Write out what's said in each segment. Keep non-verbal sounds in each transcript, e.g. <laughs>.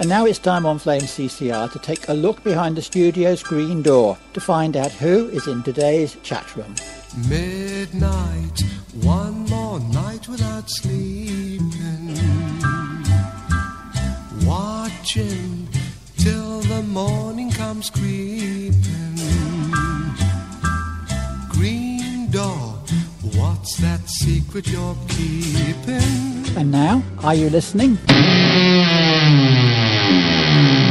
And now it's time on Flame CCR to take a look behind the studio's green door to find out who is in today's chat room. Midnight, one more night without sleeping. Watching till the morning comes creeping. Green door, what's that secret you're keeping? And now, are you listening? Come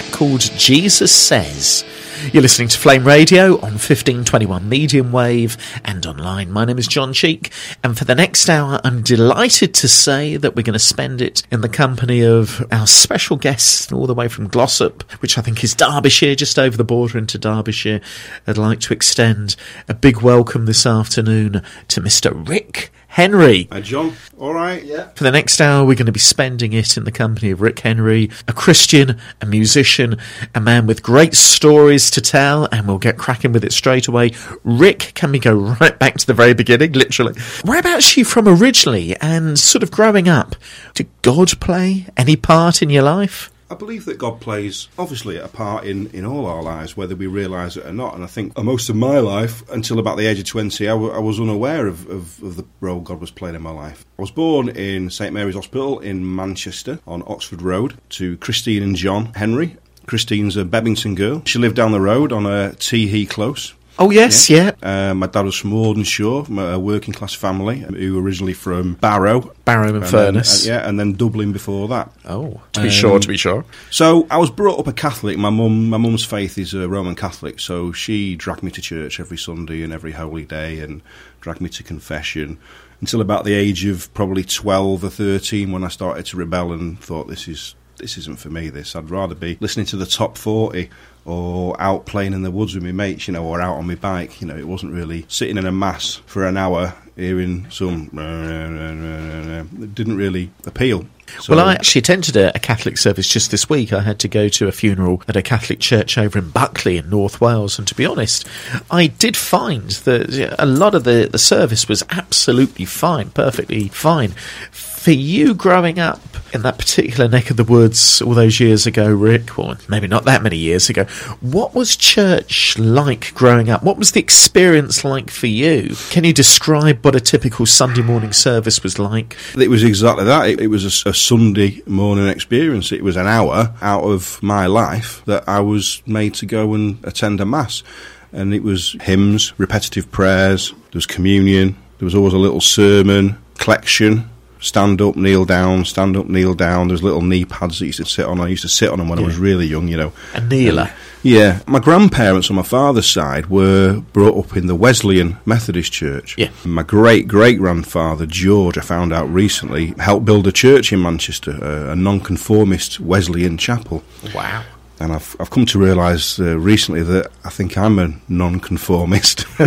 track called Jesus Says. You're listening to Flame Radio on 1521 medium wave and online. My name is John Cheek, and for the next hour, I'm delighted to say that we're going to spend it in the company of our special guest all the way from Glossop, which I think is Derbyshire, just over the border into Derbyshire. I'd like to extend a big welcome this afternoon to Mr. Rick Henry. Hi, John. All right. Yeah. For the next hour, we're going to be spending it in the company of Rick Henry, a Christian, a musician, a man with great stories to tell, and we'll get cracking with it straight away. Rick, can we go right back to the very beginning, literally? Whereabouts are you from originally, and sort of growing up? Did God play any part in your life? I believe that God plays obviously a part in, in all our lives, whether we realise it or not. And I think most of my life, until about the age of 20, I, w- I was unaware of, of, of the role God was playing in my life. I was born in St Mary's Hospital in Manchester on Oxford Road to Christine and John Henry. Christine's a Bebington girl. She lived down the road on a Teehee Close. Oh, yes, yeah. Uh, my dad was from Audenshaw, from a working class family, who were originally from Barrow. Barrow and And then- Furness. uh, yeah, and then Dublin before that. Oh, to be Um, sure, to be sure. So I was brought up a Catholic. My mum, my mum's faith is a Roman Catholic, so she dragged me to church every Sunday and every holy day, and dragged me to confession until about the age of probably twelve or thirteen, when I started to rebel and thought this is this isn't for me. This I'd rather be listening to the top forty or out playing in the woods with my mates, you know, or out on my bike. You know, it wasn't really sitting in a mass for an hour hearing some. It didn't really appeal. So- well, I actually attended a, a Catholic service just this week. I had to go to a funeral at a Catholic church over in Buckley in North Wales, and to be honest, I did find that a lot of the, the service was absolutely fine, perfectly fine. For you growing up in that particular neck of the woods all those years ago, Rick, or maybe not that many years ago, what was church like growing up? What was the experience like for you? Can you describe what a typical Sunday morning service was like? It was exactly that. It, it was a Sunday morning experience. It was an hour out of my life that I was made to go and attend a mass. And it was hymns, repetitive prayers, there was communion, there was always a little sermon, collection, stand up, kneel down, stand up, kneel down. There's little knee pads that you used to sit on. I used to sit on them when I was really young, you know. A kneeler. Yeah, my grandparents on my father's side were brought up in the Wesleyan Methodist Church. Yeah. My great great grandfather George, I found out recently, helped build a church in Manchester, a, a non-conformist Wesleyan chapel. Wow. And I've I've come to realise uh, recently that I think I'm a non-conformist. <laughs>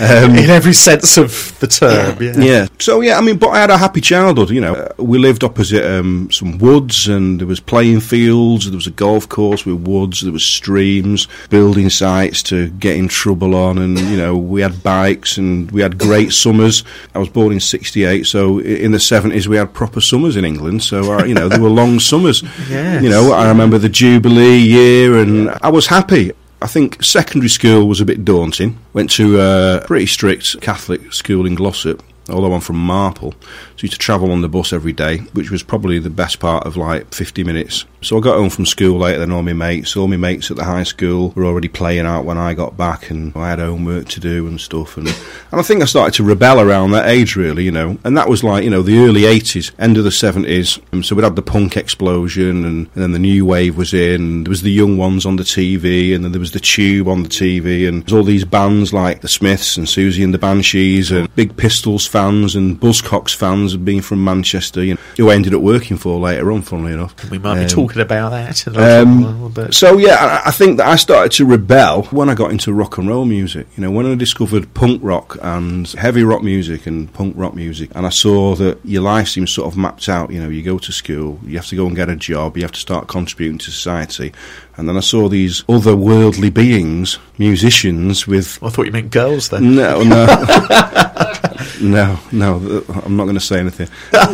in every sense of the term. Yeah. Yeah. So yeah, I mean, but I had a happy childhood. You know, uh, we lived opposite um, some woods, and there was playing fields. There was a golf course with woods. There was streams, building sites to get in trouble on, and you know, we had bikes, and we had great summers. I was born in '68, so in the '70s we had proper summers in England. So uh, you know, there were long summers. <laughs> Yes. You know, I remember the Jubilee year, and I was happy. I think secondary school was a bit daunting. Went to a pretty strict Catholic school in Glossop, although I'm from Marple. So used to travel on the bus every day, which was probably the best part of like 50 minutes. So I got home from school later than all my mates. All my mates at the high school were already playing out when I got back, and I had homework to do and stuff. And, and I think I started to rebel around that age, really, you know. And that was like, you know, the early 80s, end of the 70s. Um, so we'd had the punk explosion, and, and then the new wave was in. There was the young ones on the TV, and then there was the Tube on the TV, and there's all these bands like the Smiths and Siouxsie and the Banshees and Big Pistols fans and Buzzcocks fans being from Manchester, you know, who I ended up working for later on, funnily enough. We might be Um, talking about that <laughs> um, So yeah, I, I think that I started to rebel when I got into rock and roll music. You know, when I discovered punk rock and heavy rock music and punk rock music, and I saw that your life seems sort of mapped out. You know, you go to school, you have to go and get a job, you have to start contributing to society, and then I saw these otherworldly beings, musicians with I thought you meant girls then. no, no, <laughs> <laughs> no, no. Uh, I'm not going to say anything <laughs> about,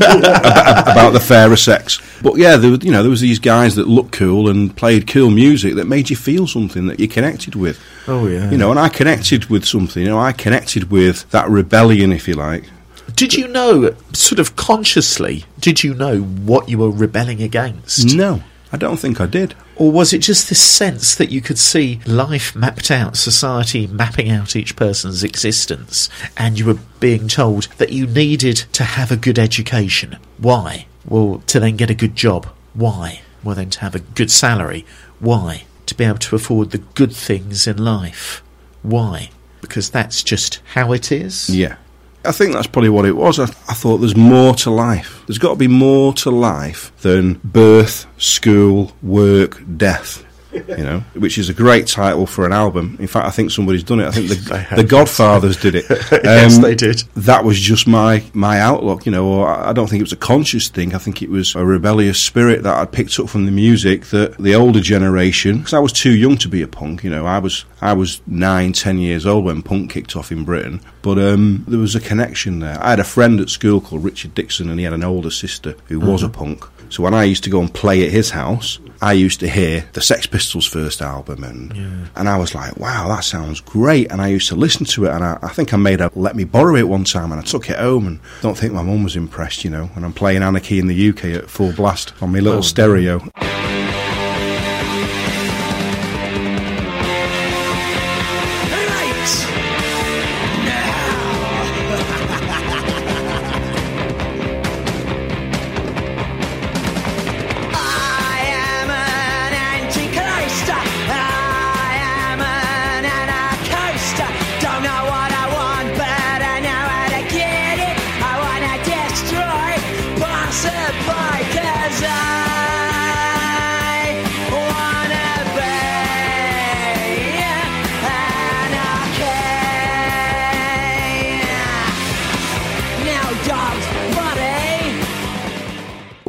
about the fairer sex. But yeah, there, were- you know, there was these guys that looked cool and played cool music that made you feel something that you connected with. Oh yeah. You know, and I connected with something. You know, I connected with that rebellion, if you like. Did you know, sort of consciously, did you know what you were rebelling against? No, I don't think I did. Or was it just this sense that you could see life mapped out, society mapping out each person's existence, and you were being told that you needed to have a good education? Why? Well, to then get a good job. Why? Well, then to have a good salary. Why? To be able to afford the good things in life. Why? Because that's just how it is? Yeah. I think that's probably what it was. I, I thought there's more to life. There's got to be more to life than birth, school, work, death. You know, which is a great title for an album. In fact, I think somebody's done it. I think the, <laughs> the Godfathers did it. <laughs> Yes, Um, they did. That was just my my outlook. You know, or I I don't think it was a conscious thing. I think it was a rebellious spirit that I'd picked up from the music that the older generation. Because I was too young to be a punk. You know, I was I was nine, ten years old when punk kicked off in Britain. But um, there was a connection there. I had a friend at school called Richard Dixon, and he had an older sister who was a punk. So when I used to go and play at his house, I used to hear the Sex Pistols' first album, and and I was like, "Wow, that sounds great!" And I used to listen to it, and I, I think I made a let me borrow it one time, and I took it home, and don't think my mum was impressed, you know. And I'm playing Anarchy in the UK at full blast on my little Oh, stereo. Right possibly, cause I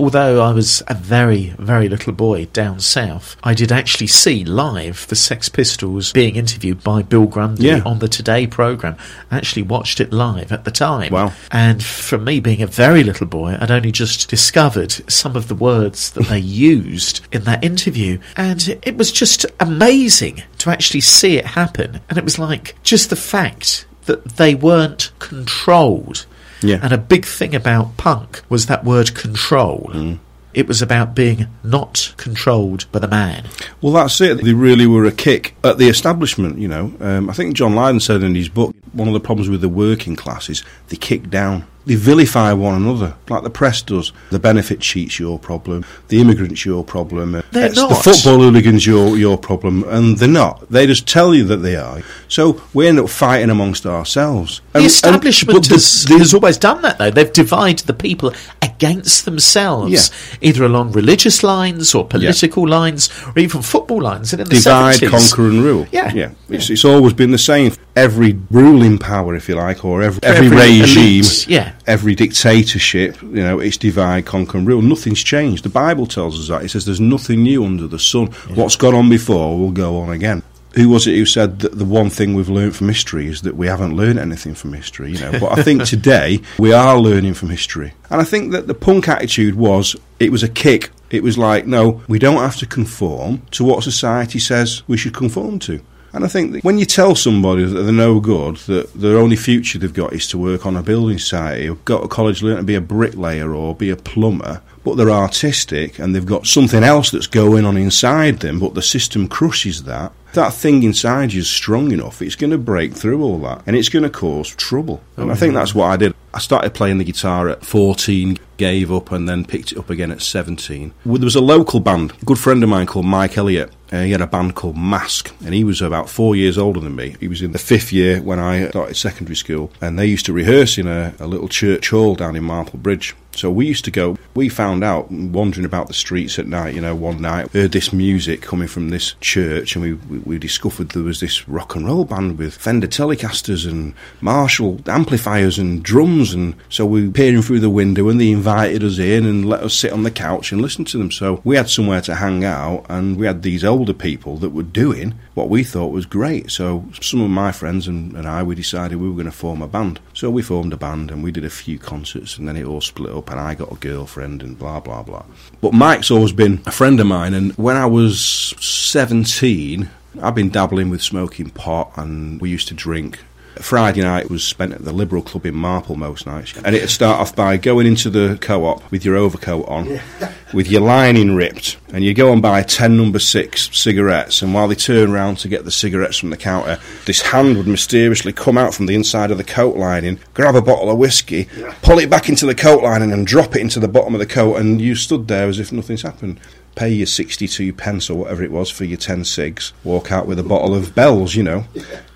although I was a very, very little boy down south, I did actually see live the Sex Pistols being interviewed by Bill Grundy Yeah. on the Today programme. I actually watched it live at the time. Wow. And from me being a very little boy, I'd only just discovered some of the words that they <laughs> used in that interview. And it was just amazing to actually see it happen. And it was like just the fact that they weren't controlled. Yeah. And a big thing about punk was that word control. It was about being not controlled by the man. Well, that's it. They really were a kick at the establishment, you know. Um, I think John Lydon said in his book, one of the problems with the working class is they kick down. They vilify one another, like the press does. The benefit cheat's your problem, the immigrant's your problem, uh, They're it's the football hooligans your your problem, and they're not. They just tell you that they are. So we end up fighting amongst ourselves. The And- and- establishment the- has, the- has always done that, though. They've divided the people against themselves, Yeah. either along religious lines or political lines or even football lines. And in the divide, 70s, conquer, and rule. Yeah. yeah. It's, it's always been the same. Every ruling power, if you like, or every, every, every regime, elite, yeah. Every dictatorship, you know, it's divide, conquer, and rule. Nothing's changed. The Bible tells us that. It says there's nothing new under the sun. What's gone on before will go on again. Who was it who said that the one thing we've learned from history is that we haven't learned anything from history? You know, but I think <laughs> today we are learning from history, and I think that the punk attitude was it was a kick. It was like, no, we don't have to conform to what society says we should conform to. And I think when you tell somebody that they're no good, that their only future they've got is to work on a building site, or go to college, learn to be a bricklayer or be a plumber, but they're artistic and they've got something else that's going on inside them, but the system crushes that, that thing inside you is strong enough, it's going to break through all that and it's going to cause trouble. Oh, and I think that's what I did. I started playing the guitar at 14, gave up, and then picked it up again at 17. There was a local band, a good friend of mine called Mike Elliott. Uh, he had a band called Mask, and he was about four years older than me. He was in the fifth year when I started secondary school, and they used to rehearse in a, a little church hall down in Marple Bridge. So we used to go. We found out wandering about the streets at night. You know, one night heard this music coming from this church, and we, we, we discovered there was this rock and roll band with Fender Telecasters and Marshall amplifiers and drums. And so we were peering through the window, and they invited us in and let us sit on the couch and listen to them. So we had somewhere to hang out, and we had these older people that were doing what we thought was great. So some of my friends and, and I, we decided we were going to form a band. So we formed a band, and we did a few concerts, and then it all split up, and I got a girlfriend, and blah blah blah. But Mike's always been a friend of mine, and when I was seventeen. I've been dabbling with smoking pot and we used to drink Friday night was spent at the Liberal Club in Marple most nights. And it'd start off by going into the co op with your overcoat on, with your lining ripped, and you go and buy 10 number six cigarettes. And while they turn round to get the cigarettes from the counter, this hand would mysteriously come out from the inside of the coat lining, grab a bottle of whiskey, pull it back into the coat lining, and drop it into the bottom of the coat. And you stood there as if nothing's happened pay your 62 pence or whatever it was for your 10 cigs, walk out with a bottle of Bell's, you know.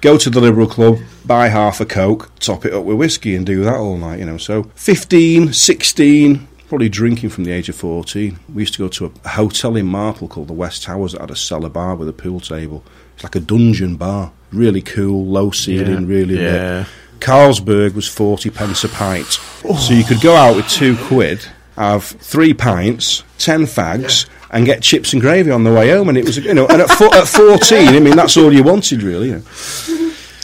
Go to the Liberal Club, buy half a Coke, top it up with whiskey and do that all night, you know. So 15, 16, probably drinking from the age of 14. We used to go to a hotel in Marple called the West Towers that had a cellar bar with a pool table. It's like a dungeon bar. Really cool, low ceiling, really lit. Yeah. Carlsberg was 40 pence a pint. So oh. you could go out with two quid, have three pints, ten fags, and get chips and gravy on the way home. And it was, you know, and at, fo- at 14, I mean, that's all you wanted, really. You know.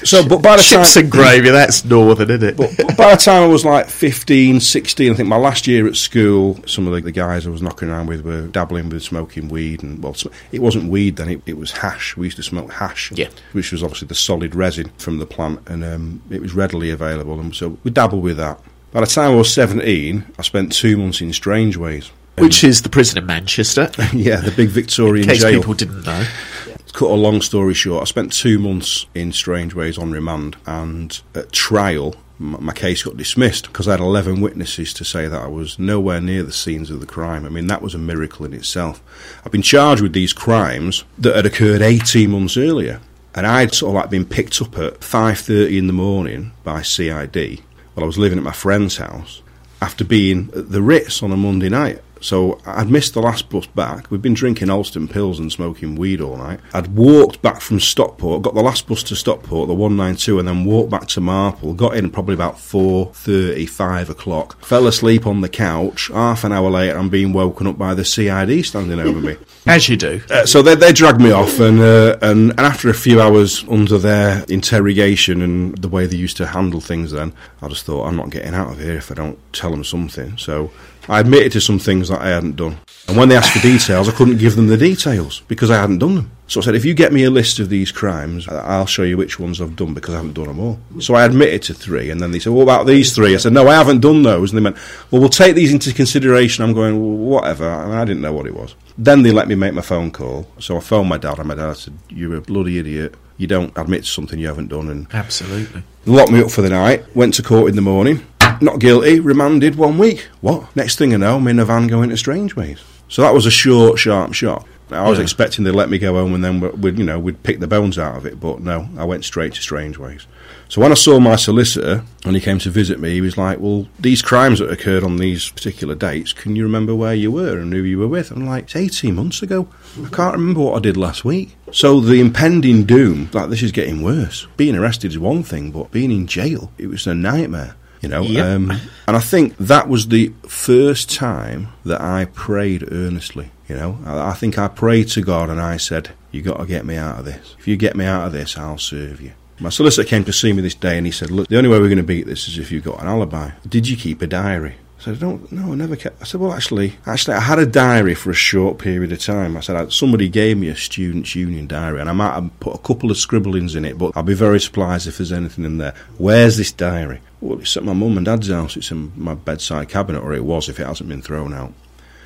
So, but by the Chips time. and gravy, that's northern, isn't it? But, but by the time I was like 15, 16, I think my last year at school, some of the, the guys I was knocking around with were dabbling with smoking weed. And, well, it wasn't weed then, it, it was hash. We used to smoke hash, Yeah. which was obviously the solid resin from the plant, and um, it was readily available. And so we dabbled with that. By the time I was 17, I spent two months in Strangeways. Which is the prison in Manchester. <laughs> Yeah, the big Victorian In case jail. people didn't know. cut a long story short, I spent two months in Strangeways on remand, and at trial, m- my case got dismissed because I had 11 witnesses to say that I was nowhere near the scenes of the crime. I mean, that was a miracle in itself. I've been charged with these crimes that had occurred 18 months earlier, and I'd sort of like been picked up at 5.30 in the morning by CID while I was living at my friend's house after being at the Ritz on a Monday night. So I'd missed the last bus back. We'd been drinking Alston pills and smoking weed all night. I'd walked back from Stockport, got the last bus to Stockport, the 192, and then walked back to Marple. Got in probably about 4.30, 5 o'clock. Fell asleep on the couch. Half an hour later, I'm being woken up by the CID standing over me. <laughs> As you do. Uh, so they, they dragged me off, and, uh, and and after a few hours under their interrogation and the way they used to handle things, then I just thought I'm not getting out of here if I don't tell them something. So I admitted to some things that I hadn't done, and when they asked for details, I couldn't give them the details because I hadn't done them. So I said, if you get me a list of these crimes, I'll show you which ones I've done because I haven't done them all. So I admitted to three, and then they said, what about these three? I said, no, I haven't done those. And they went, well, we'll take these into consideration. I'm going, well, whatever. Mean, I didn't know what it was. Then they let me make my phone call. So I phoned my dad, and my dad said, you're a bloody idiot. You don't admit to something you haven't done. And Absolutely. locked me up for the night. Went to court in the morning. Not guilty. Remanded one week. What? Next thing I know, I'm in a van going to Strangeways. So that was a short, sharp shot. I was Yeah. expecting they'd let me go home and then we- we'd, you know, we'd pick the bones out of it. But no, I went straight to Strangeways. So when I saw my solicitor, when he came to visit me, he was like, "Well, these crimes that occurred on these particular dates, can you remember where you were and who you were with?" I'm like, "It's 18 months ago. I can't remember what I did last week." So the impending doom, like this is getting worse. Being arrested is one thing, but being in jail, it was a nightmare. You know, Yep. um, and I think that was the first time that I prayed earnestly. You know, I, I think I prayed to God and I said, "You got to get me out of this. If you get me out of this, I'll serve you." My solicitor came to see me this day and he said, Look, the only way we're going to beat this is if you've got an alibi. Did you keep a diary? I said, I don't, no, I never kept. I said, well, actually, actually, I had a diary for a short period of time. I said, I, somebody gave me a students' union diary, and I might have put a couple of scribblings in it, but I'll be very surprised if there's anything in there. Where's this diary? Well, it's at my mum and dad's house. It's in my bedside cabinet, or it was if it hasn't been thrown out.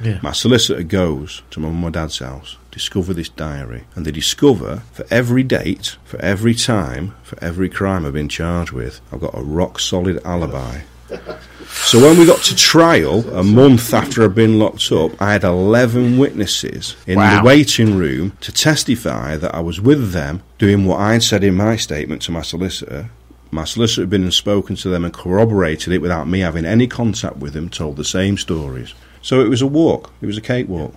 Yeah. My solicitor goes to my mum and dad's house, discover this diary, and they discover for every date, for every time, for every crime I've been charged with, I've got a rock solid alibi <laughs> So when we got to trial, a month after I'd been locked up, I had 11 witnesses in Wow. the waiting room to testify that I was with them doing what I'd said in my statement to my solicitor. My solicitor had been and spoken to them and corroborated it without me having any contact with them, told the same stories. So it was a walk, it was a cakewalk.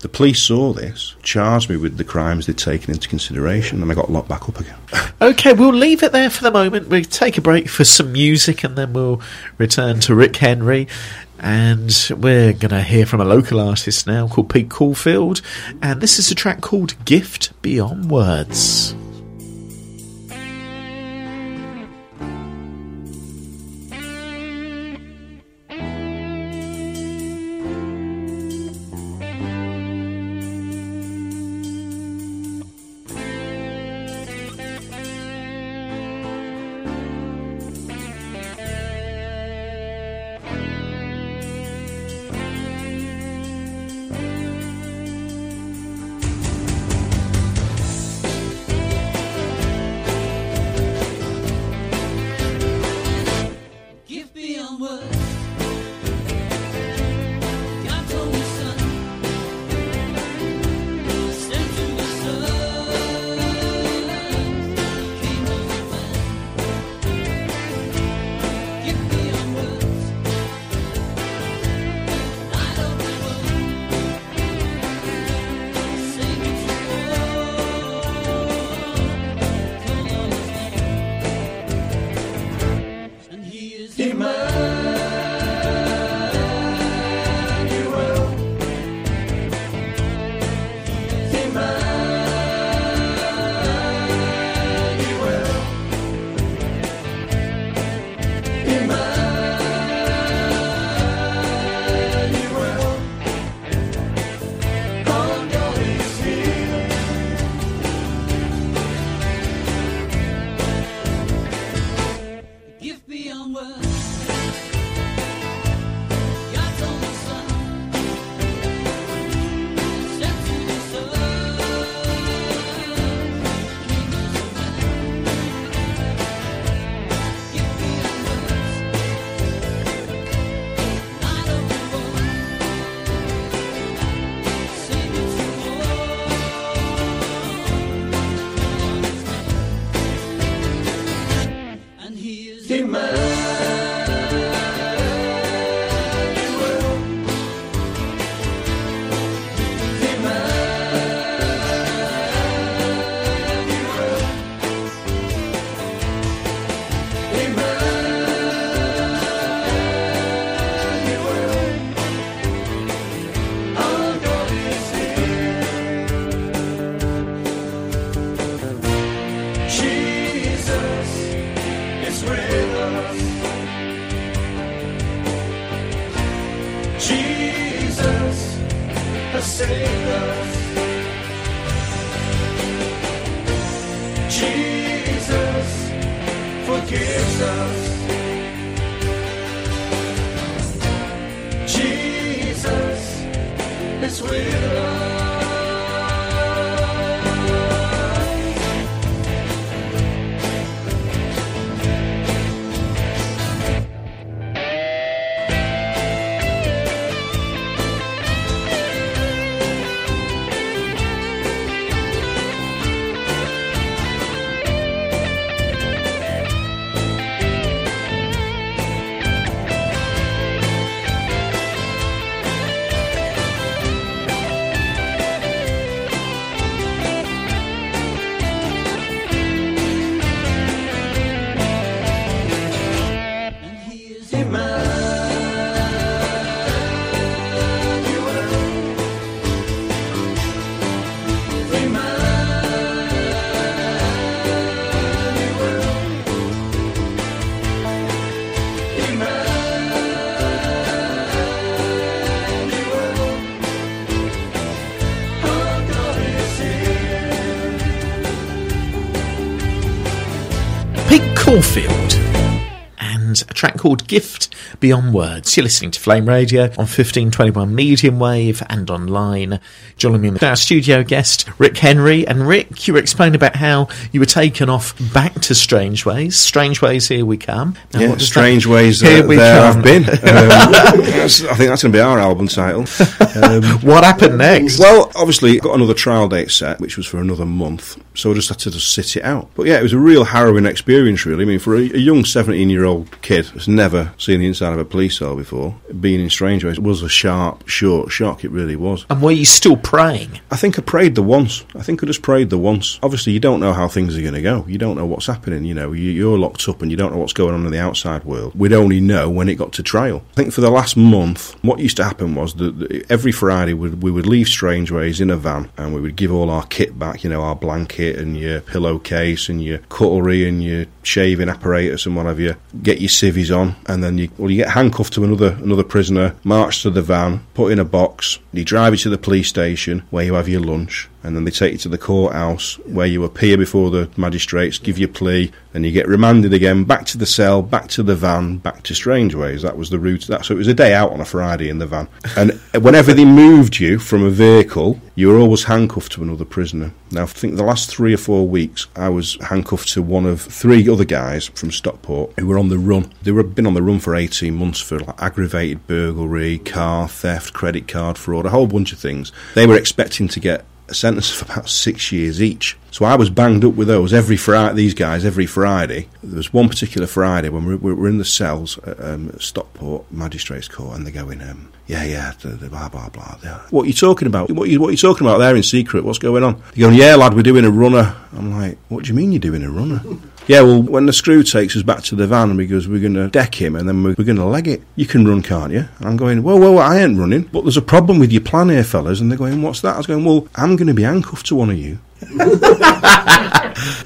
The police saw this, charged me with the crimes they'd taken into consideration, and I got locked back up again. <laughs> Okay, we'll leave it there for the moment. We'll take a break for some music and then we'll return to Rick Henry. And we're going to hear from a local artist now called Pete Caulfield. And this is a track called Gift Beyond Words. Caulfield. And a track track called Gift Beyond Words. You're listening to Flame Radio on 1521 medium wave and online. Joining me, our studio guest, Rick Henry. And Rick, you were explaining about how you were taken off back to Strangeways. Strange Ways, here we come. Now, Yeah, what strange that- ways Here uh, we there come. I've been. <laughs> Um, <laughs> I think that's going to be our album title. Um, <laughs> What happened next? well, obviously, got another trial date set, which was for another month, so I just had to just sit it out. But yeah, it was a real harrowing experience, really. I mean, for a, a young 17 year old kid who's never seen the inside of a police cell before, being in Strangeways was a sharp, short shock. It really was. and were you still praying? I think I prayed the once. I think I just prayed the once. Obviously, you don't know how things are going to go. You don't know what's happening. You know, you, you're locked up and you don't know what's going on in the outside world. We'd only know when it got to trial. I think for the last month, what used to happen was that every Friday we'd, we would leave Strangeways in a van and we would give all our kit back. You know, our blanket and your pillowcase and your cutlery and your shaving apparatus and what have you. Get your civvies on, and then you well, you get handcuffed to another another prisoner, marched to the van, put in a box. They drive you to the police station where you have your lunch, and then they take you to the courthouse where you appear before the magistrates, give your plea, then you get remanded again, back to the cell, back to the van, back to Strangeways. That was the route. That so it was a day out on a Friday in the van, and whenever they moved you from a vehicle, you were always handcuffed to another prisoner. Now, I think the last three or four weeks, I was handcuffed to one of three other guys from Stockport who were on the run. They were been on the run for 18 months for like aggravated burglary, car theft, credit card fraud, a whole bunch of things. They were expecting to get a sentence of about six years each. So I was banged up with those every Friday. These guys every Friday. There was one particular Friday when we were, in the cells at um, Stockport Magistrates Court, and they're going, um, "Yeah, yeah, blah blah blah." Yeah. What are you talking about? What are you, what are you talking about there in secret? What's going on? They're going, "Yeah, lad, we're doing a runner." I'm like, "What do you mean you're doing a runner?" Yeah, well, when the screw takes us back to the van because we're going to deck him and then we're, we're going to leg it, you can run, can't you? And I'm going, well, well, I ain't running. But there's a problem with your plan here, fellas. And they're going, what's that? I was going, well, I'm going to be handcuffed to one of you. <laughs>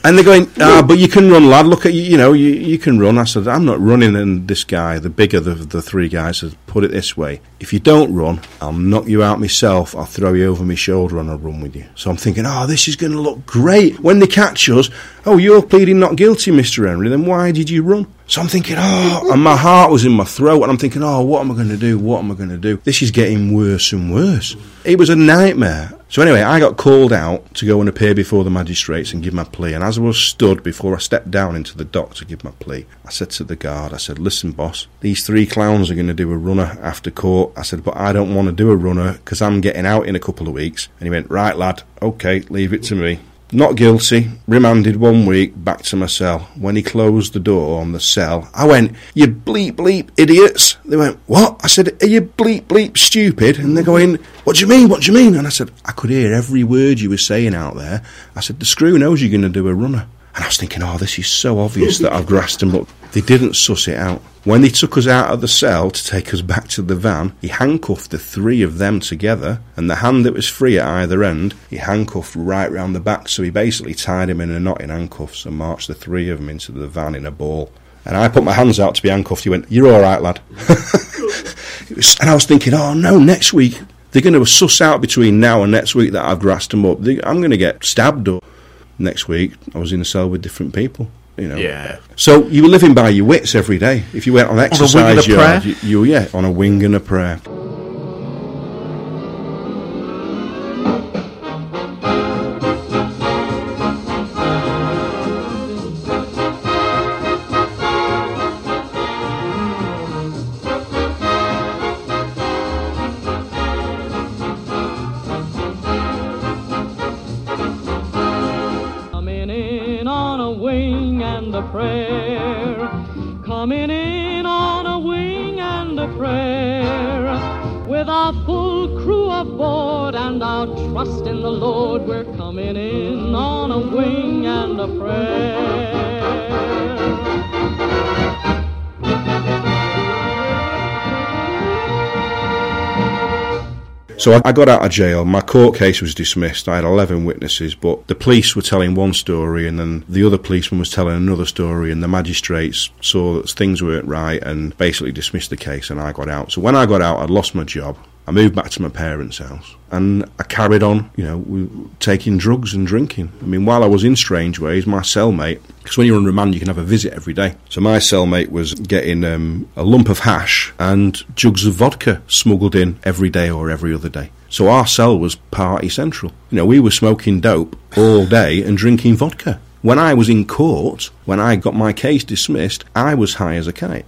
And they're going, ah, but you can run, lad. Look at you, you know, you, you can run. I said, I'm not running. And this guy, the bigger of the three guys, has put it this way: if you don't run, I'll knock you out myself. I'll throw you over my shoulder and I'll run with you. So I'm thinking, oh, this is going to look great when they catch us. Oh, you're pleading not guilty, Mister Henry. Then why did you run? So I'm thinking, oh, and my heart was in my throat, and I'm thinking, oh, what am I going to do? What am I going to do? This is getting worse and worse. It was a nightmare. So anyway, I got called out to go and appear before the magistrates and give my plea. And as I was stood before I stepped down into the dock to give my plea, I said to the guard, I said, listen, boss, these three clowns are going to do a runner after court. I said, but I don't want to do a runner because I'm getting out in a couple of weeks. And he went, right, lad, okay, leave it to me. Not guilty, remanded one week, back to my cell. When he closed the door on the cell, I went, You bleep bleep idiots. They went, What? I said, Are you bleep bleep stupid? And they're going, What do you mean? What do you mean? And I said, I could hear every word you were saying out there. I said, The screw knows you're going to do a runner. And I was thinking, Oh, this is so obvious that I've grasped him. but they didn't suss it out. When they took us out of the cell to take us back to the van, he handcuffed the three of them together, and the hand that was free at either end, he handcuffed right round the back. So he basically tied him in a knot in handcuffs and marched the three of them into the van in a ball. And I put my hands out to be handcuffed. He went, "You're all right, lad." <laughs> And I was thinking, "Oh no, next week they're going to suss out between now and next week that I've grassed them up. I'm going to get stabbed up." Next week, I was in a cell with different people. You know, Yeah. so you were living by your wits every day. If you went on wing and a exercise yard, you, you yeah, on a wing and a prayer. So I, I got out of jail. My court case was dismissed. I had 11 witnesses, but the police were telling one story, and then the other policeman was telling another story, and the magistrates saw that things weren't right and basically dismissed the case, and I got out. So when I got out, I'd lost my job. I moved back to my parents' house and I carried on, you know, taking drugs and drinking. I mean, while I was in Strangeways, my cellmate, because when you're on remand, you can have a visit every day. So my cellmate was getting um, a lump of hash and jugs of vodka smuggled in every day or every other day. So our cell was party central. You know, we were smoking dope all day and drinking vodka. When I was in court, when I got my case dismissed, I was high as a kite.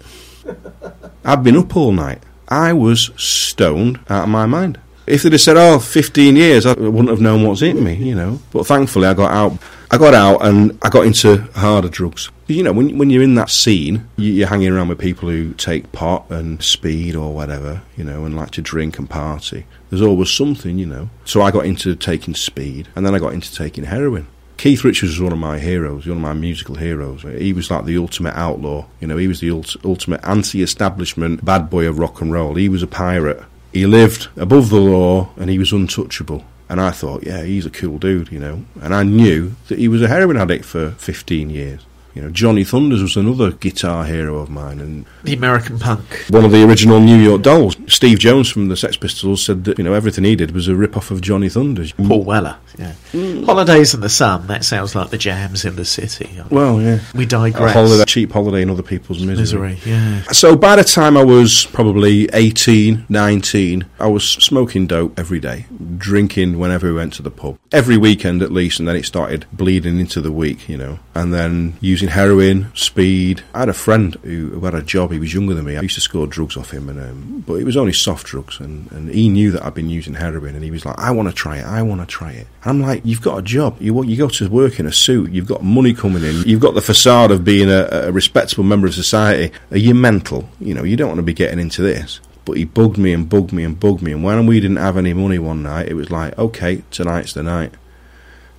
I'd been up all night. I was stoned out of my mind. If they'd have said, oh, 15 years, I wouldn't have known what's hit me, you know. But thankfully, I got out. I got out and I got into harder drugs. You know, when, when you're in that scene, you're hanging around with people who take pot and speed or whatever, you know, and like to drink and party. There's always something, you know. So I got into taking speed and then I got into taking heroin. Keith Richards was one of my heroes, one of my musical heroes. He was like the ultimate outlaw. You know, he was the ult- ultimate anti-establishment bad boy of rock and roll. He was a pirate. He lived above the law and he was untouchable. And I thought, yeah, he's a cool dude, you know. And I knew that he was a heroin addict for 15 years. You know, Johnny Thunders was another guitar hero of mine, and The American punk. one of the original New York Dolls. Steve Jones from the Sex Pistols said that you know everything he did was a rip off of Johnny Thunders. Paul Weller. Yeah. Mm. Holidays in the Sun. That sounds like the jams in the city. Well, yeah, We a digress. holiday, cheap holiday in other people's misery. Misery. Yeah. So by the time I was probably 18, 19, I was smoking dope every day, drinking whenever we went to the pub. Every weekend at least, and then it started bleeding into the week, you know. And then using heroin, speed. I had a friend who, who had a job, he was younger than me. I used to score drugs off him, and um, but it was only soft drugs. And, and he knew that I'd been using heroin, and he was like, I want to try it, I want to try it. And I'm like, you've got a job. You, you go to work in a suit, you've got money coming in, you've got the facade of being a, a respectable member of society. Are you mental? You know, you don't want to be getting into this. But he bugged me and bugged me and bugged me. And when we didn't have any money one night, it was like, okay, tonight's the night.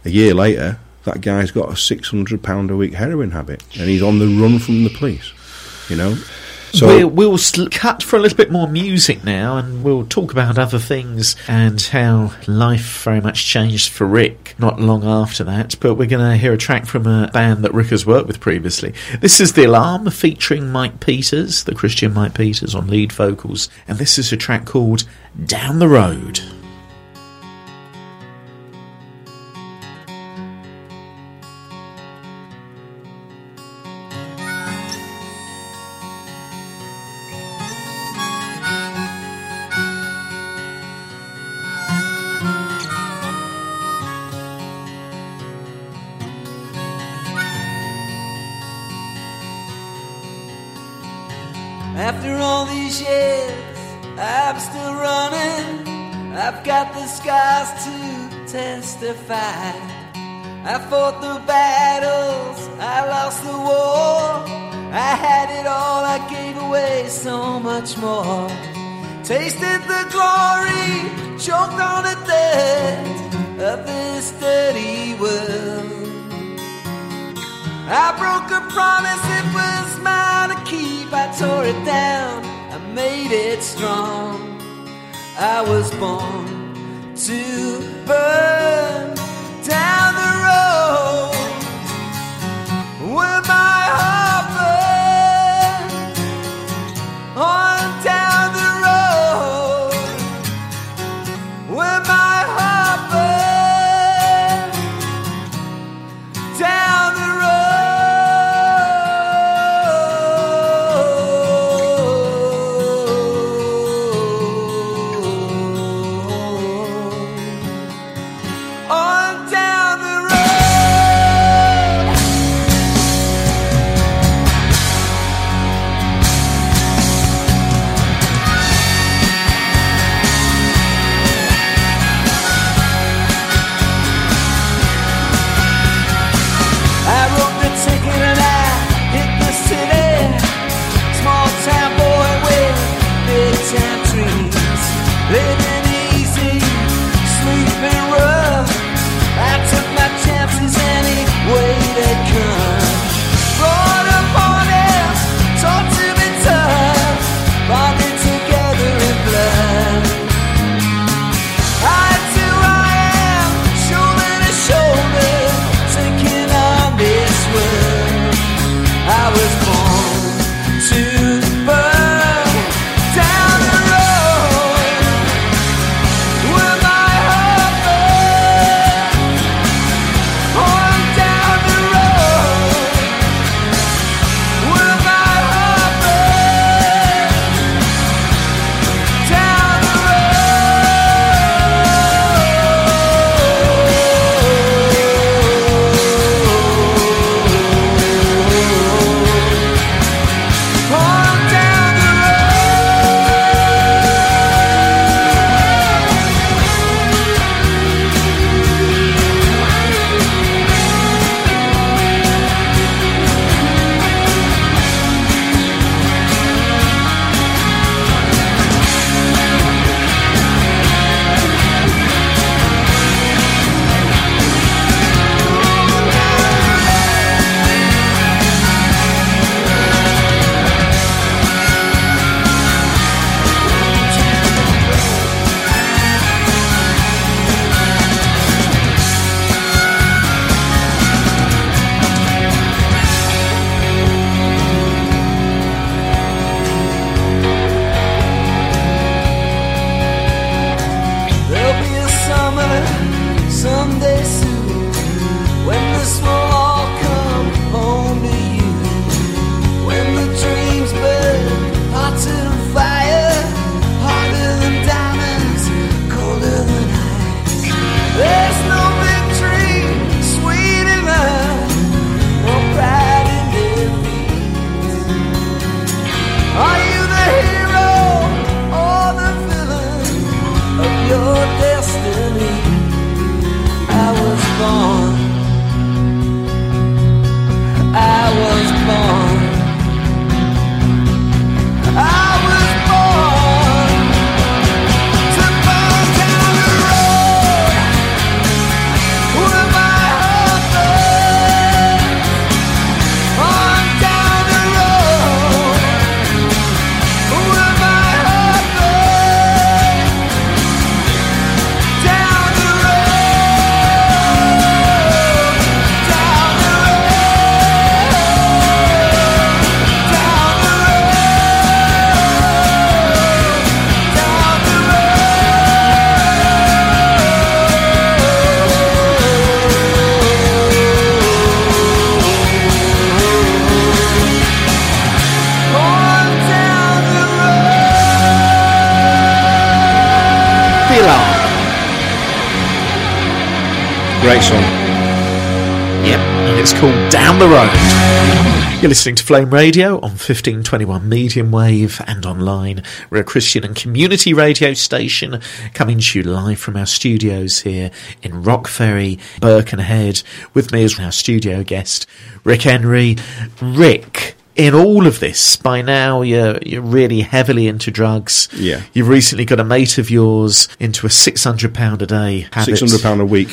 A year later, that guy's got a £600 a week heroin habit. And he's on the run from the police. You know? So, we'll, we'll sl- cut for a little bit more music now, and we'll talk about other things and how life very much changed for Rick not long after that. But we're going to hear a track from a band that Rick has worked with previously. This is The Alarm featuring Mike Peters, the Christian Mike Peters, on lead vocals, and this is a track called Down the Road. I was born Great song. Yep, and it's called Down the Road. You're listening to Flame Radio on 1521 medium wave and online. We're a Christian and community radio station coming to you live from our studios here in Rock Ferry, Birkenhead. With me is our studio guest, Rick Henry. Rick, in all of this, by now you're you're really heavily into drugs. Yeah. You've recently got a mate of yours into a six hundred pound a day habit. Six hundred pound a week.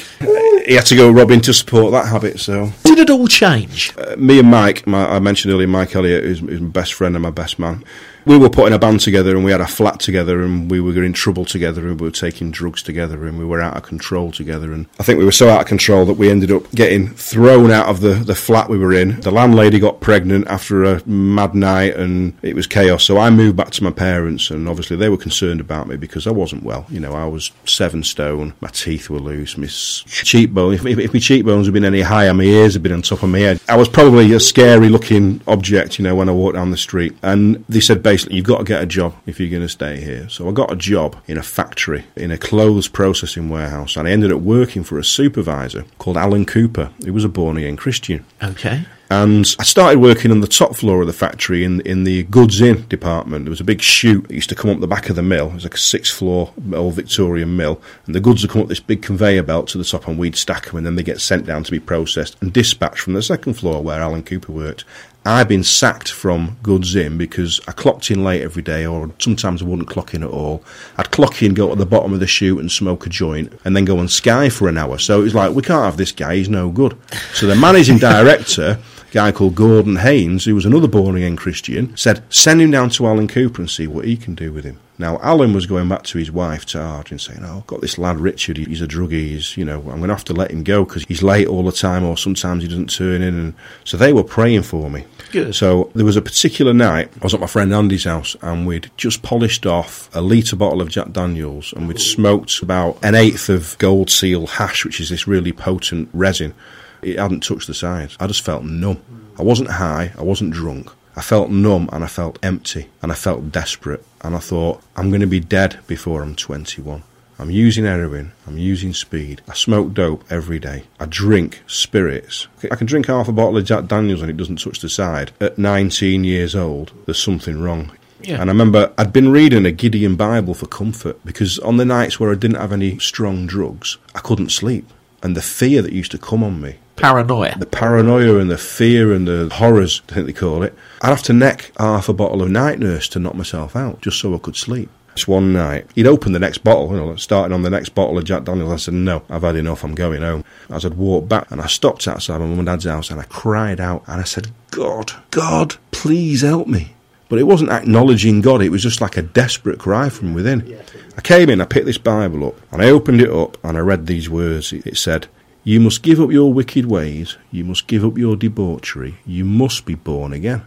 He had to go robbing to support that habit. So Did it all change? uh, me and Mike, my, I mentioned earlier, Mike Elliott, who's, who's my best friend and my best man. We were putting a band together, and we had a flat together, and we were in trouble together, and we were taking drugs together, and we were out of control together. And I think we were so out of control that we ended up getting thrown out of the, the flat we were in. The landlady got pregnant after a mad night, and it was chaos. So I moved back to my parents, and obviously they were concerned about me because I wasn't well. You know, I was seven stone, my teeth were loose, my cheekbone. If, if, if my cheekbones had been any higher, my ears had been on top of my head. I was probably a scary looking object, you know, when I walked down the street. And they said basically, you've got to get a job if you're going to stay here. So I got a job in a factory, in a clothes processing warehouse, and I ended up working for a supervisor called Alan Cooper, who was a born again Christian. Okay. And I started working on the top floor of the factory in in the goods in department. There was a big chute that used to come up the back of the mill. It was like a six floor old Victorian mill, and the goods would come up this big conveyor belt to the top, and we'd stack them, and then they get sent down to be processed and dispatched from the second floor where Alan Cooper worked. I've been sacked from goods in because I clocked in late every day, or sometimes I wouldn't clock in at all. I'd clock in, go to the bottom of the chute and smoke a joint, and then go on Sky for an hour. So it was like, we can't have this guy, he's no good. So the managing <laughs> director, guy called Gordon Haynes, who was another born again Christian, said, send him down to Alan Cooper and see what he can do with him. Now, Alan was going back to his wife, to Tard, and saying, Oh, I've got this lad, Richard, he's a druggie, he's, you know, I'm going to have to let him go because he's late all the time or sometimes he doesn't turn in. And so they were praying for me. Good. So there was a particular night, I was at my friend Andy's house and we'd just polished off a litre bottle of Jack Daniels and we'd smoked about an eighth of Gold Seal hash, which is this really potent resin. It hadn't touched the sides. I just felt numb. I wasn't high, I wasn't drunk. I felt numb and I felt empty and I felt desperate. And I thought, I'm going to be dead before I'm 21. I'm using heroin. I'm using speed. I smoke dope every day. I drink spirits. I can drink half a bottle of Jack Daniels and it doesn't touch the side. At 19 years old, there's something wrong. Yeah. And I remember I'd been reading a Gideon Bible for comfort because on the nights where I didn't have any strong drugs, I couldn't sleep. And the fear that used to come on me, Paranoia. the paranoia and the fear and the horrors, I think they call it. I'd have to neck half a bottle of night nurse to knock myself out just so I could sleep. This one night, he'd opened the next bottle, you know, starting on the next bottle of Jack Daniels. I said, No, I've had enough, I'm going home. As I'd walked back and I stopped outside my mum and dad's house and I cried out and I said, God, God, please help me. But it wasn't acknowledging God, it was just like a desperate cry from within. I came in, I picked this Bible up, and I opened it up and I read these words. It it said, You must give up your wicked ways, you must give up your debauchery, you must be born again.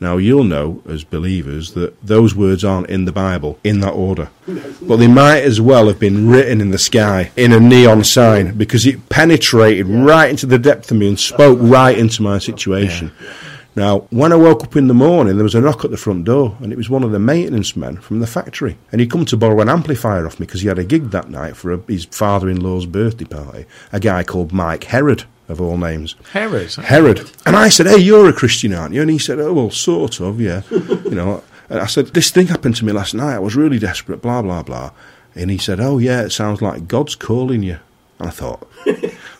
Now, you'll know as believers that those words aren't in the Bible in that order. But they might as well have been written in the sky in a neon sign because it penetrated right into the depth of me and spoke right into my situation. Now, when I woke up in the morning, there was a knock at the front door, and it was one of the maintenance men from the factory. And he'd come to borrow an amplifier off me because he had a gig that night for a, his father in law's birthday party. A guy called Mike Herod, of all names. Herod. Herod. And I said, Hey, you're a Christian, aren't you? And he said, Oh, well, sort of, yeah. <laughs> you know, and I said, This thing happened to me last night. I was really desperate, blah, blah, blah. And he said, Oh, yeah, it sounds like God's calling you. And I thought,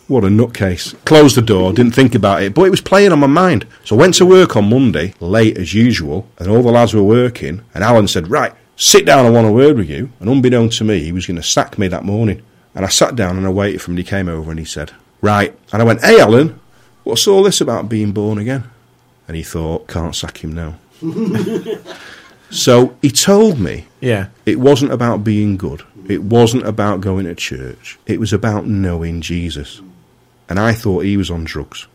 what a nutcase. Closed the door, didn't think about it, but it was playing on my mind. So I went to work on Monday, late as usual, and all the lads were working. And Alan said, Right, sit down, I want a word with you. And unbeknown to me, he was going to sack me that morning. And I sat down and I waited for him, and he came over and he said, Right. And I went, Hey, Alan, what's all this about being born again? And he thought, Can't sack him now. <laughs> so he told me Yeah. it wasn't about being good. It wasn't about going to church. It was about knowing Jesus. And I thought he was on drugs.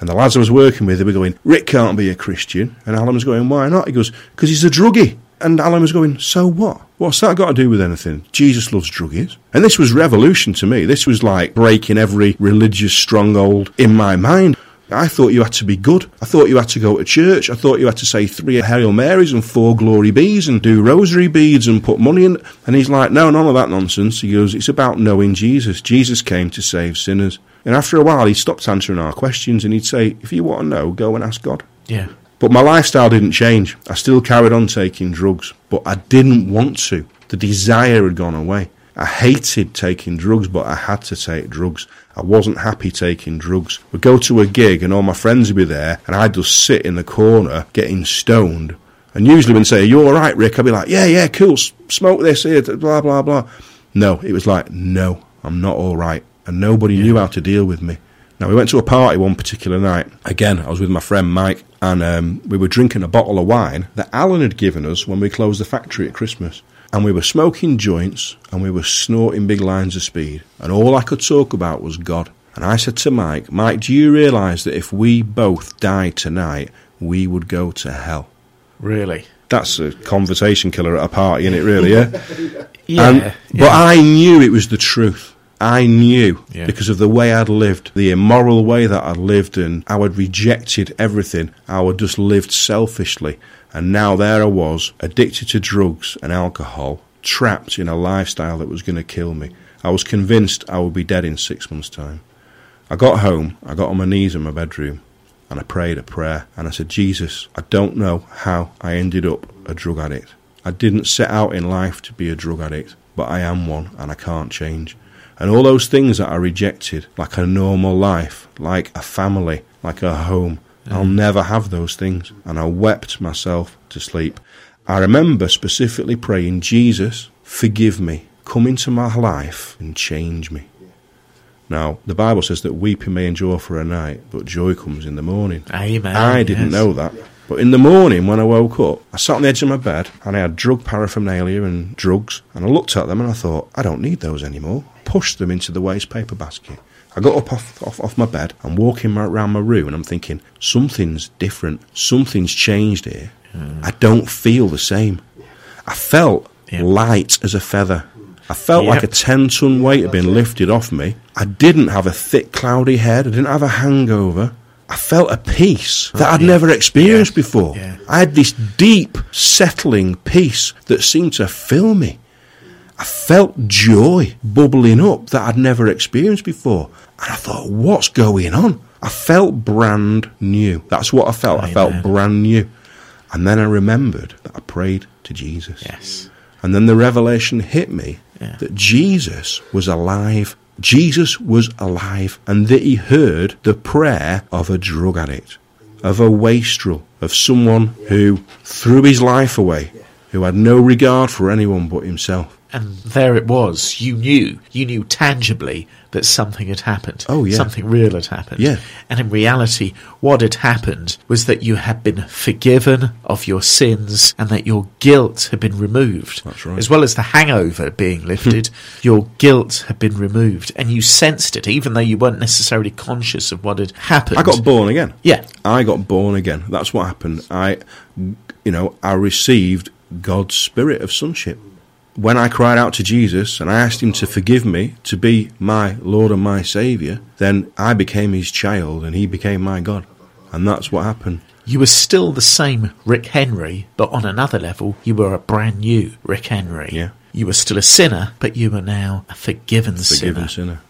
And the lads I was working with, they were going, Rick can't be a Christian. And Alan was going, why not? He goes, because he's a druggie. And Alan was going, so what? What's that got to do with anything? Jesus loves druggies. And this was revolution to me. This was like breaking every religious stronghold in my mind. I thought you had to be good. I thought you had to go to church. I thought you had to say three Hail Marys and four Glory Bees and do rosary beads and put money in. And he's like, no, none of that nonsense. He goes, it's about knowing Jesus. Jesus came to save sinners. And after a while, he stopped answering our questions and he'd say, if you want to know, go and ask God. Yeah. But my lifestyle didn't change. I still carried on taking drugs, but I didn't want to. The desire had gone away. I hated taking drugs, but I had to take drugs. I wasn't happy taking drugs. We'd go to a gig and all my friends would be there, and I'd just sit in the corner getting stoned. And usually when they say, Are you alright, Rick? I'd be like, Yeah, yeah, cool, smoke this here, blah, blah, blah. No, it was like, No, I'm not alright. And nobody knew how to deal with me. Now, we went to a party one particular night. Again, I was with my friend Mike, and um, we were drinking a bottle of wine that Alan had given us when we closed the factory at Christmas. And we were smoking joints, and we were snorting big lines of speed. And all I could talk about was God. And I said to Mike, Mike, do you realise that if we both died tonight, we would go to hell? Really? That's a conversation killer at a party, isn't it, really, yeah? <laughs> Yeah. And- yeah. But I knew it was the truth. I knew Yeah. because of the way I'd lived, the immoral way that I'd lived, and how I'd rejected everything. How I'd just lived selfishly. And now there I was, addicted to drugs and alcohol, trapped in a lifestyle that was going to kill me. I was convinced I would be dead in six months' time. I got home, I got on my knees in my bedroom, and I prayed a prayer. And I said, Jesus, I don't know how I ended up a drug addict. I didn't set out in life to be a drug addict, but I am one and I can't change. And all those things that I rejected, like a normal life, like a family, like a home, I'll never have those things. And I wept myself to sleep. I remember specifically praying, Jesus, forgive me, come into my life and change me. Now, the Bible says that weeping may endure for a night, but joy comes in the morning. Amen. I didn't yes. know that. But in the morning, when I woke up, I sat on the edge of my bed and I had drug paraphernalia and drugs. And I looked at them and I thought, I don't need those anymore. Pushed them into the waste paper basket. I got up off, off, off my bed and walking around my room and I'm thinking, something's different. Something's changed here. Hmm. I don't feel the same. I felt Yeah. light as a feather. I felt like a 10 ton weight had been lifted off me. I didn't have a thick, cloudy head. I didn't have a hangover. I felt a peace that oh, I'd yeah. never experienced Yeah. before. Yeah. I had this deep, settling peace that seemed to fill me. I felt joy bubbling up that I'd never experienced before. And I thought, what's going on? I felt brand new. That's what I felt. I felt brand new. And then I remembered that I prayed to Jesus. Yes. And then the revelation hit me Yeah. that Jesus was alive. Jesus was alive and that he heard the prayer of a drug addict, of a wastrel, of someone who threw his life away, who had no regard for anyone but himself. And there it was. You knew. You knew tangibly that something had happened. Oh, yeah. Something real had happened. Yeah. And in reality, what had happened was that you had been forgiven of your sins and that your guilt had been removed. That's right. As well as the hangover being lifted, hmm. your guilt had been removed. And you sensed it, even though you weren't necessarily conscious of what had happened. I got born again. Yeah. I got born again. That's what happened. I, you know, I received God's spirit of sonship. When I cried out to Jesus and I asked him to forgive me, to be my Lord and my Saviour, then I became his child and he became my God. And that's what happened. You were still the same Rick Henry, but on another level, you were a brand new Rick Henry. Yeah. You were still a sinner, but you were now a forgiven, Forgiven sinner. sinner.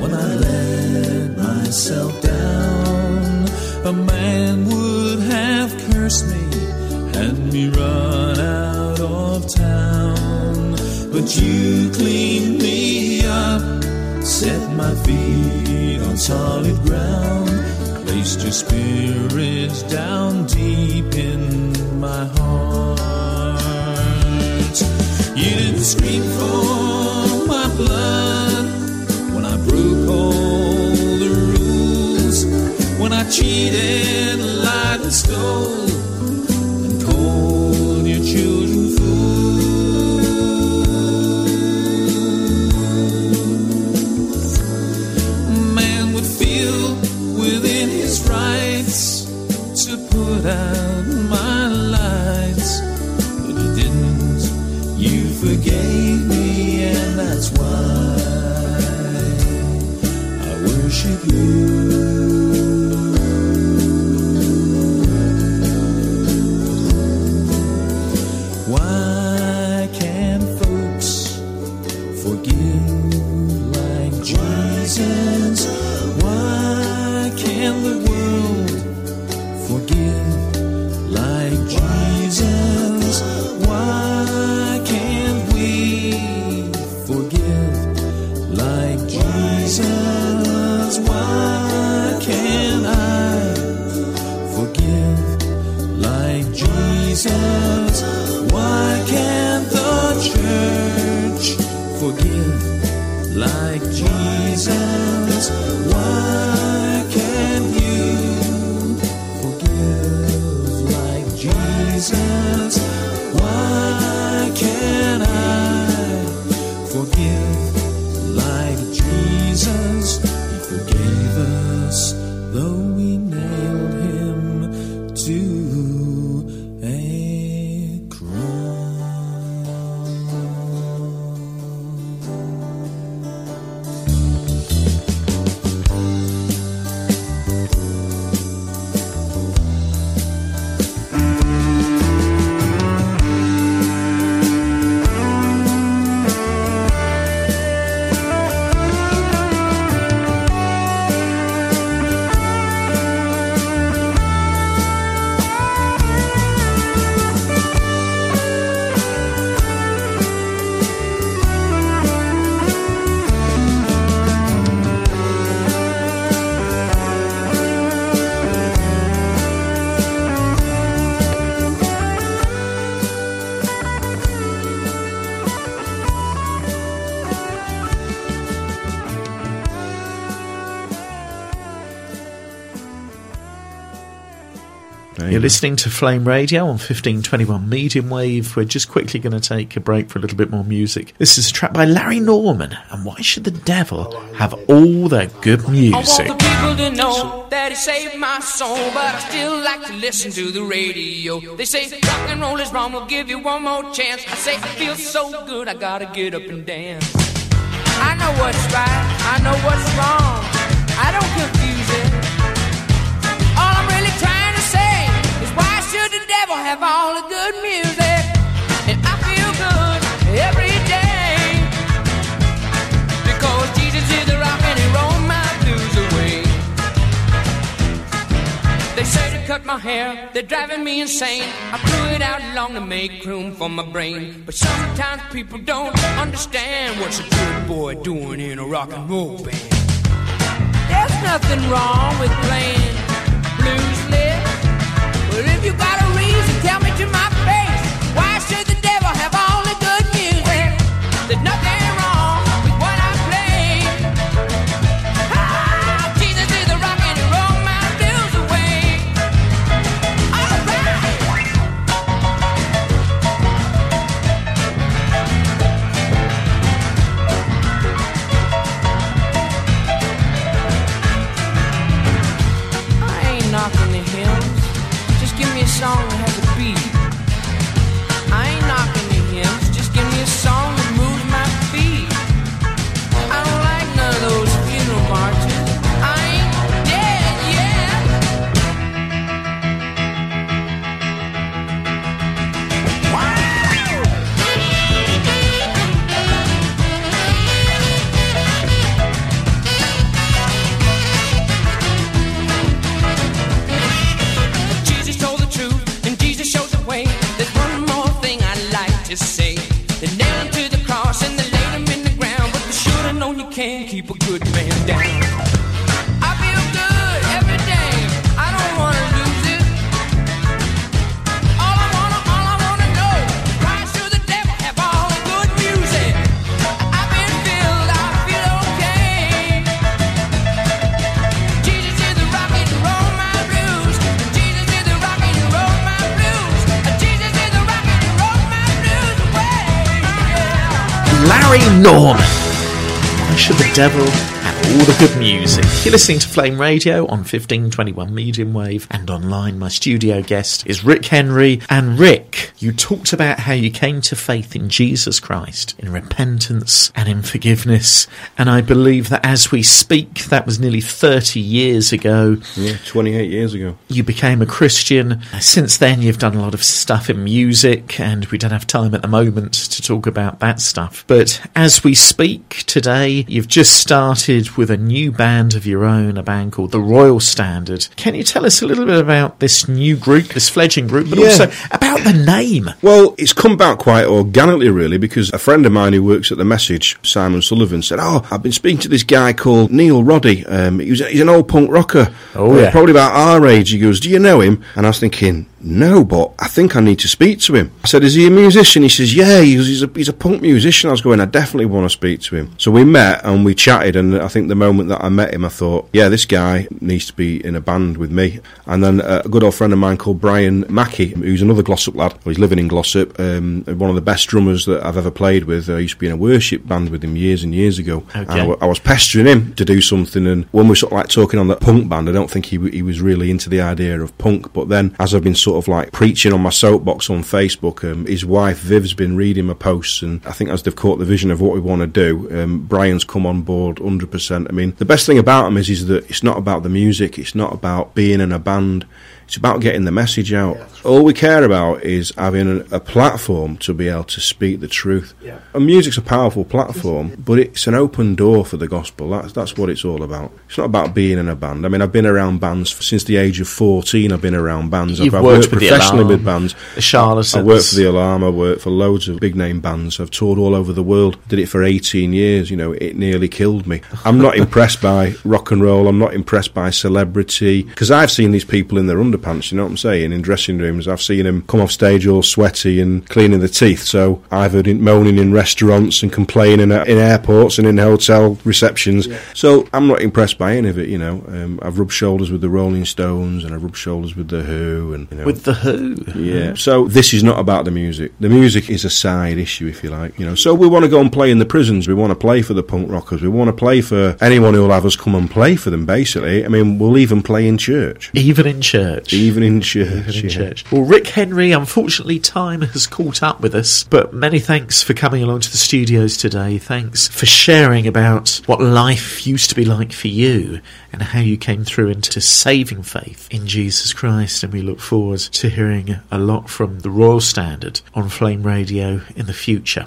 When I let myself down. A man would have cursed me, had me run out of town. But you cleaned me up, set my feet on solid ground, placed your spirit down deep in my heart. You didn't scream for my blood cheated, lied, and stole, and your children fools. Man would feel within his rights to put out my lights, but didn't. You forgave me, and that's why I worship you. Listening to Flame Radio on 1521 medium wave. We're just quickly going to take a break for a little bit more music. This is a track by Larry Norman. And why should the devil have all the good I music? want the people to know that he saved my soul, but I still like to listen to the radio. They say rock and roll is wrong, we'll give you one more chance. I say it feels so good, I gotta get up and dance. I know what's right, I know what's wrong. I don't confuse devil have all the good music? And I feel good every day. Because Jesus is the rock and he rolled my blues away. They say to cut my hair, they're driving me insane. I grew it out long to make room for my brain. But sometimes people don't understand what's a good boy doing in a rock and roll band. There's nothing wrong with playing blues. But if you got a reason, tell me to my can't keep a good man down. I feel good every day. I don't wanna lose it. All I wanna, all I wanna know, rise to the devil, have all the good music. I've been filled, I feel okay. Jesus is the rock and roll my blues. Jesus is the rock and roll my blues. Jesus is the rock and roll my blues away. Larry Norman should the devil you're listening to Flame Radio on 1521 medium wave and online. My studio guest is Rick Henry. And Rick, you talked about how you came to faith in Jesus Christ, in repentance and in forgiveness. And I believe that as we speak, that was nearly 30 years ago. Yeah, 28 years ago. You became a Christian. Since then, you've done a lot of stuff in music, and we don't have time at the moment to talk about that stuff. But as we speak today, you've just started with a new band of your own, a band called The Royal Standard. Can you tell us a little bit about this new group, this fledgling group, but Yeah. also about the name? Well, it's come about quite organically, really, because a friend of mine who works at the Message, Simon Sullivan, said, "Oh, I've been speaking to this guy called Neil Roddy. Um, he was, he's an old punk rocker, Oh, yeah. probably about our age." He goes, "Do you know him?" And I was thinking, "No, but I think I need to speak to him." I said, "Is he a musician?" He says, "Yeah, he he's a he's a punk musician." I was going, "I definitely want to speak to him." So we met and we chatted, and I think the moment that I met him, I thought, "Yeah, this guy needs to be in a band with me." And then uh, a good old friend of mine called Brian Mackey, who's another Glossop lad, he's living in Glossop, um, one of the best drummers that I've ever played with. I used to be in a worship band with him years and years ago. Okay. And I, was pestering him to do something, and when we were sort of like talking on that punk band, I don't think he, w- he was really into the idea of punk. But then, as I've been sort of like preaching on my soapbox on Facebook, um, his wife Viv's been reading my posts, and I think as they've caught the vision of what we want to do, um, Brian's come on board 100%. I mean, the best thing about him is, is that it's not about the music, it's not about being in a band. It's about getting the message out. All we care about is having a, a platform to be able to speak the truth. And music's a powerful platform, but it's an open door for the gospel. That's that's what it's all about. It's not about being in a band. I mean, I've been around bands since the age of fourteen. I've been around bands. You've I've, I've worked worked with the professionally with bands. the Charlatans. I worked for the Alarm. I worked for loads of big name bands. I've toured all over the world. Did it for eighteen years. You know, it nearly killed me. I'm not <laughs> impressed by rock and roll. I'm not impressed by celebrity because I've seen these people in their underpants. You know what I'm saying? In dressing rooms, I've seen them come off stage all sweaty and cleaning the teeth. So I've heard it moaning in restaurants and complaining at, in airports and in hotel receptions. So I'm not impressed by any of it. You know, um, I've rubbed shoulders with the Rolling Stones and I've rubbed shoulders with the Who and you know, With The Who. yeah. So this is not about the music. The music is a side issue, if you like. You know. So we want to go and play in the prisons. We want to play for the punk rockers. We want to play for anyone who'll have us come and play for them. Basically, I mean, we'll even play in church. Even in church. Even in church. Even in yeah. church. Well, Rick Henry, unfortunately, time has caught up with us, but many thanks for coming along to the studios today. Thanks for sharing about what life used to be like for you and how you came through into saving faith in Jesus Christ. And we look forward to hearing a lot from the Royal Standard on Flame Radio in the future.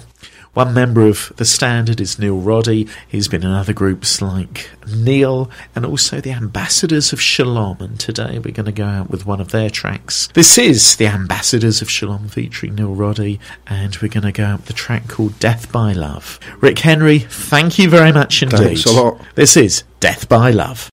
One member of the Standard is Neil Roddy. He's been in other groups like Neil and also the Ambassadors of Shalom. And today we're going to go out with one of their tracks. This is the Ambassadors of Shalom featuring Neil Roddy, and we're going to go out with the track called Death by Love. Rick Henry, thank you very much indeed. Thanks a lot. This is Death by Love.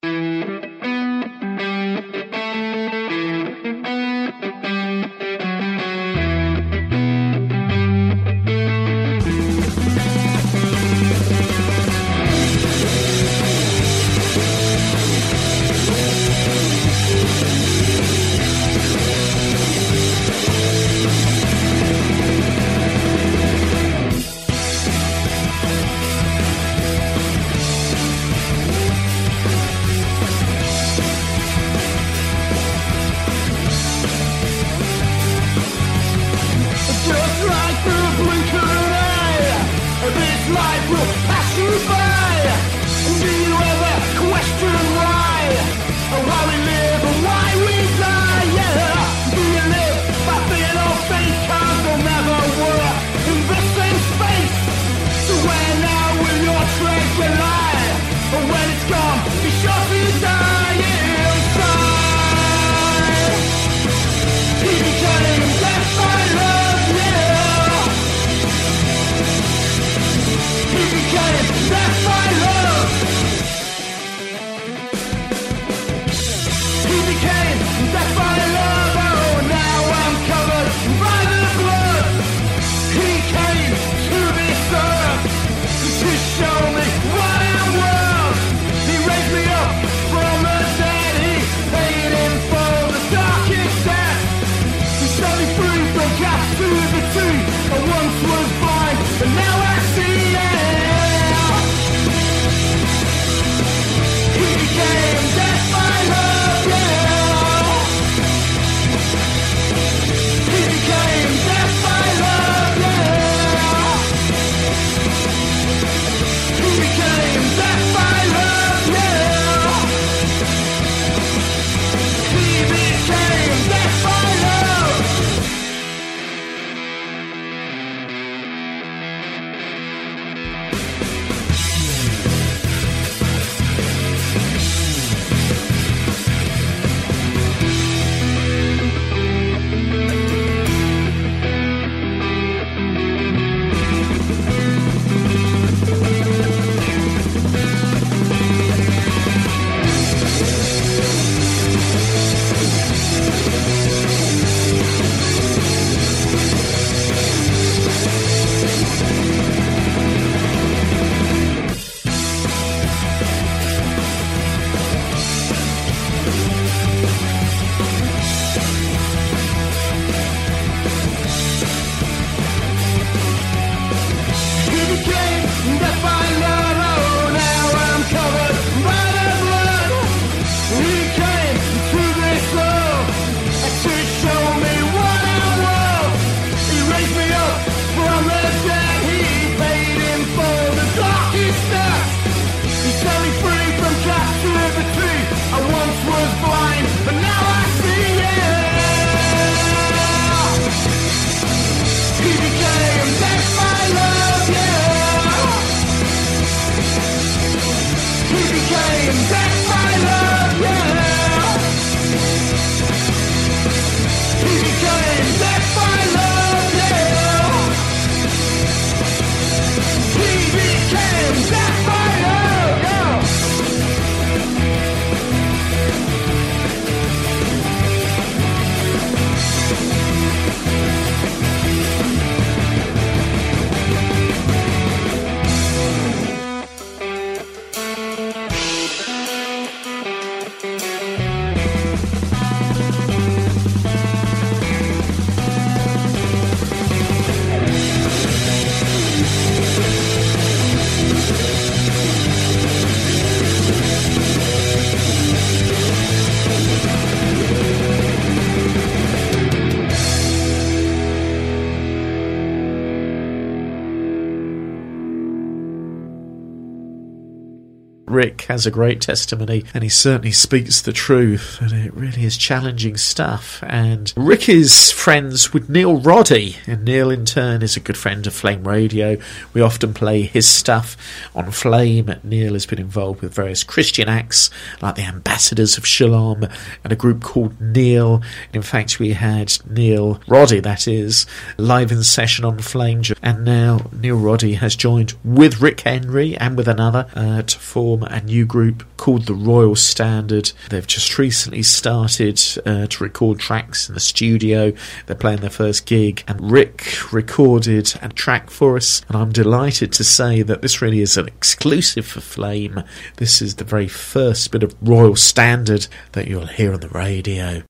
Has a great testimony and he certainly speaks the truth and it really is challenging stuff. And Rick is friends with Neil Roddy and Neil in turn is a good friend of Flame Radio. We often play his stuff on Flame. Neil has been involved with various Christian acts like the Ambassadors of Shalom and a group called Neil. In fact, we had Neil Roddy, that is, live in session on Flame. And now Neil Roddy has joined with Rick Henry and with another uh, to form a new group called the Royal Standard. They've just recently started uh, to record tracks in the studio. They're playing their first gig, and Rick recorded a track for us. And I'm delighted to say that this really is an exclusive for Flame. This is the very first bit of Royal Standard that you'll hear on the radio.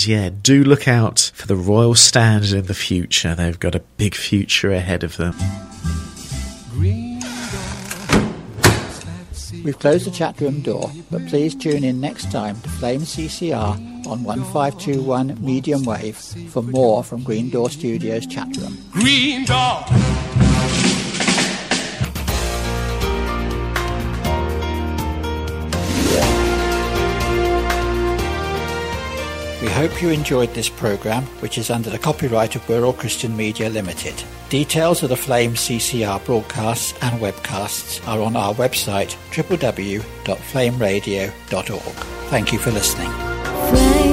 And yeah, do look out for the Royal Standard in the future. They've got a big future ahead of them. We've closed the chat room door, but please tune in next time to Flame CCR on 1521 medium wave for more from Green Door Studios chat room. Green Dog. Hope you enjoyed this programme, which is under the copyright of Wirral Christian Media Limited. Details of the Flame CCR broadcasts and webcasts are on our website www.flameradio.org. Thank you for listening. Flame